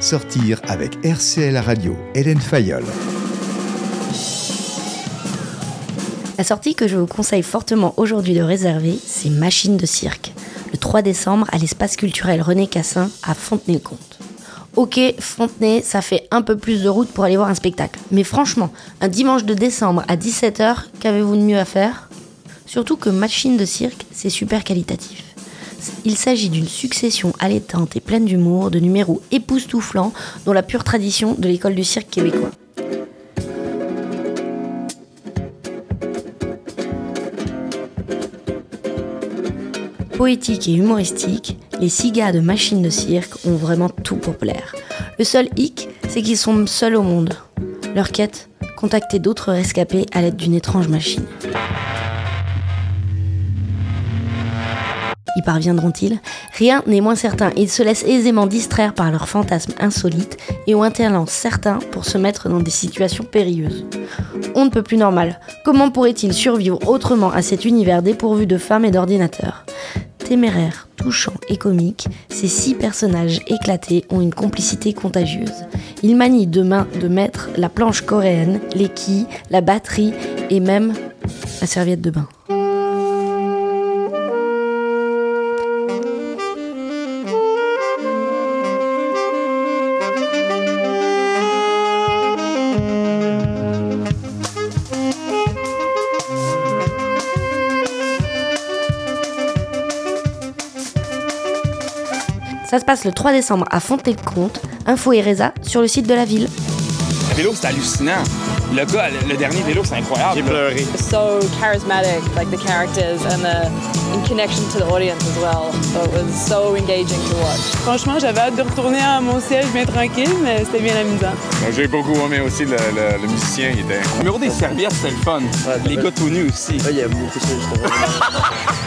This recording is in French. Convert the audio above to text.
Sortir avec RCL Radio, Hélène Fayol. La sortie que je vous conseille fortement aujourd'hui de réserver, c'est Machine de cirque, le 3 décembre à l'espace culturel René Cassin à Fontenay-le-Comte. Ok, Fontenay, ça fait un peu plus de route pour aller voir un spectacle. Mais franchement, un dimanche de décembre à 17h, qu'avez-vous de mieux à faire? Surtout que Machine de cirque, c'est super qualitatif. Il s'agit d'une succession allaitante et pleine d'humour de numéros époustouflants dont la pure tradition de l'école du cirque québécois. Poétique et humoristique, les six gars de Machine de Cirque ont vraiment tout pour plaire. Le seul hic, c'est qu'ils sont seuls au monde. Leur quête Contacter d'autres rescapés à l'aide d'une étrange machine. Parviendront-ils? Rien n'est moins certain. Ils se laissent aisément distraire par leurs fantasmes insolites et ont un talent certain pour se mettre dans des situations périlleuses. On ne peut plus normal. Comment pourraient-ils survivre autrement à cet univers dépourvu de femmes et d'ordinateurs? Téméraires, touchants et comiques, ces six personnages éclatés ont une complicité contagieuse. Ils manient de main de maître la planche coréenne, les quilles, la batterie et même la serviette de bain. Ça se passe le 3 décembre à Fontenay-le-Comte. Info et Reza sur le site de la ville. Le vélo, c'est hallucinant. Le gars, le, le dernier vélo, c'est incroyable. J'ai pleuré. so charismatic, like the characters and the in connection to the audience as well. So it was so engaging to watch. Franchement, j'avais hâte de retourner à mon siège bien tranquille, mais c'était bien amusant. J'ai beaucoup aimé aussi le, le- le musicien, il était Le numéro des serviettes, c'était le fun. Les gars tout nus aussi. il y a beaucoup ça, justement.